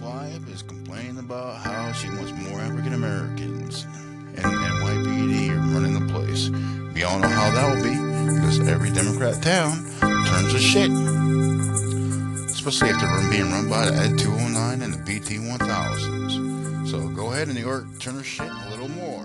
Deb is complaining about how she wants more African Americans and NYPD running the place. We all know how that will be because every Democrat town turns to shit. Especially after they're being run by the Ed 209 and the BT 1000s. So go ahead, New York, turn to shit a little more.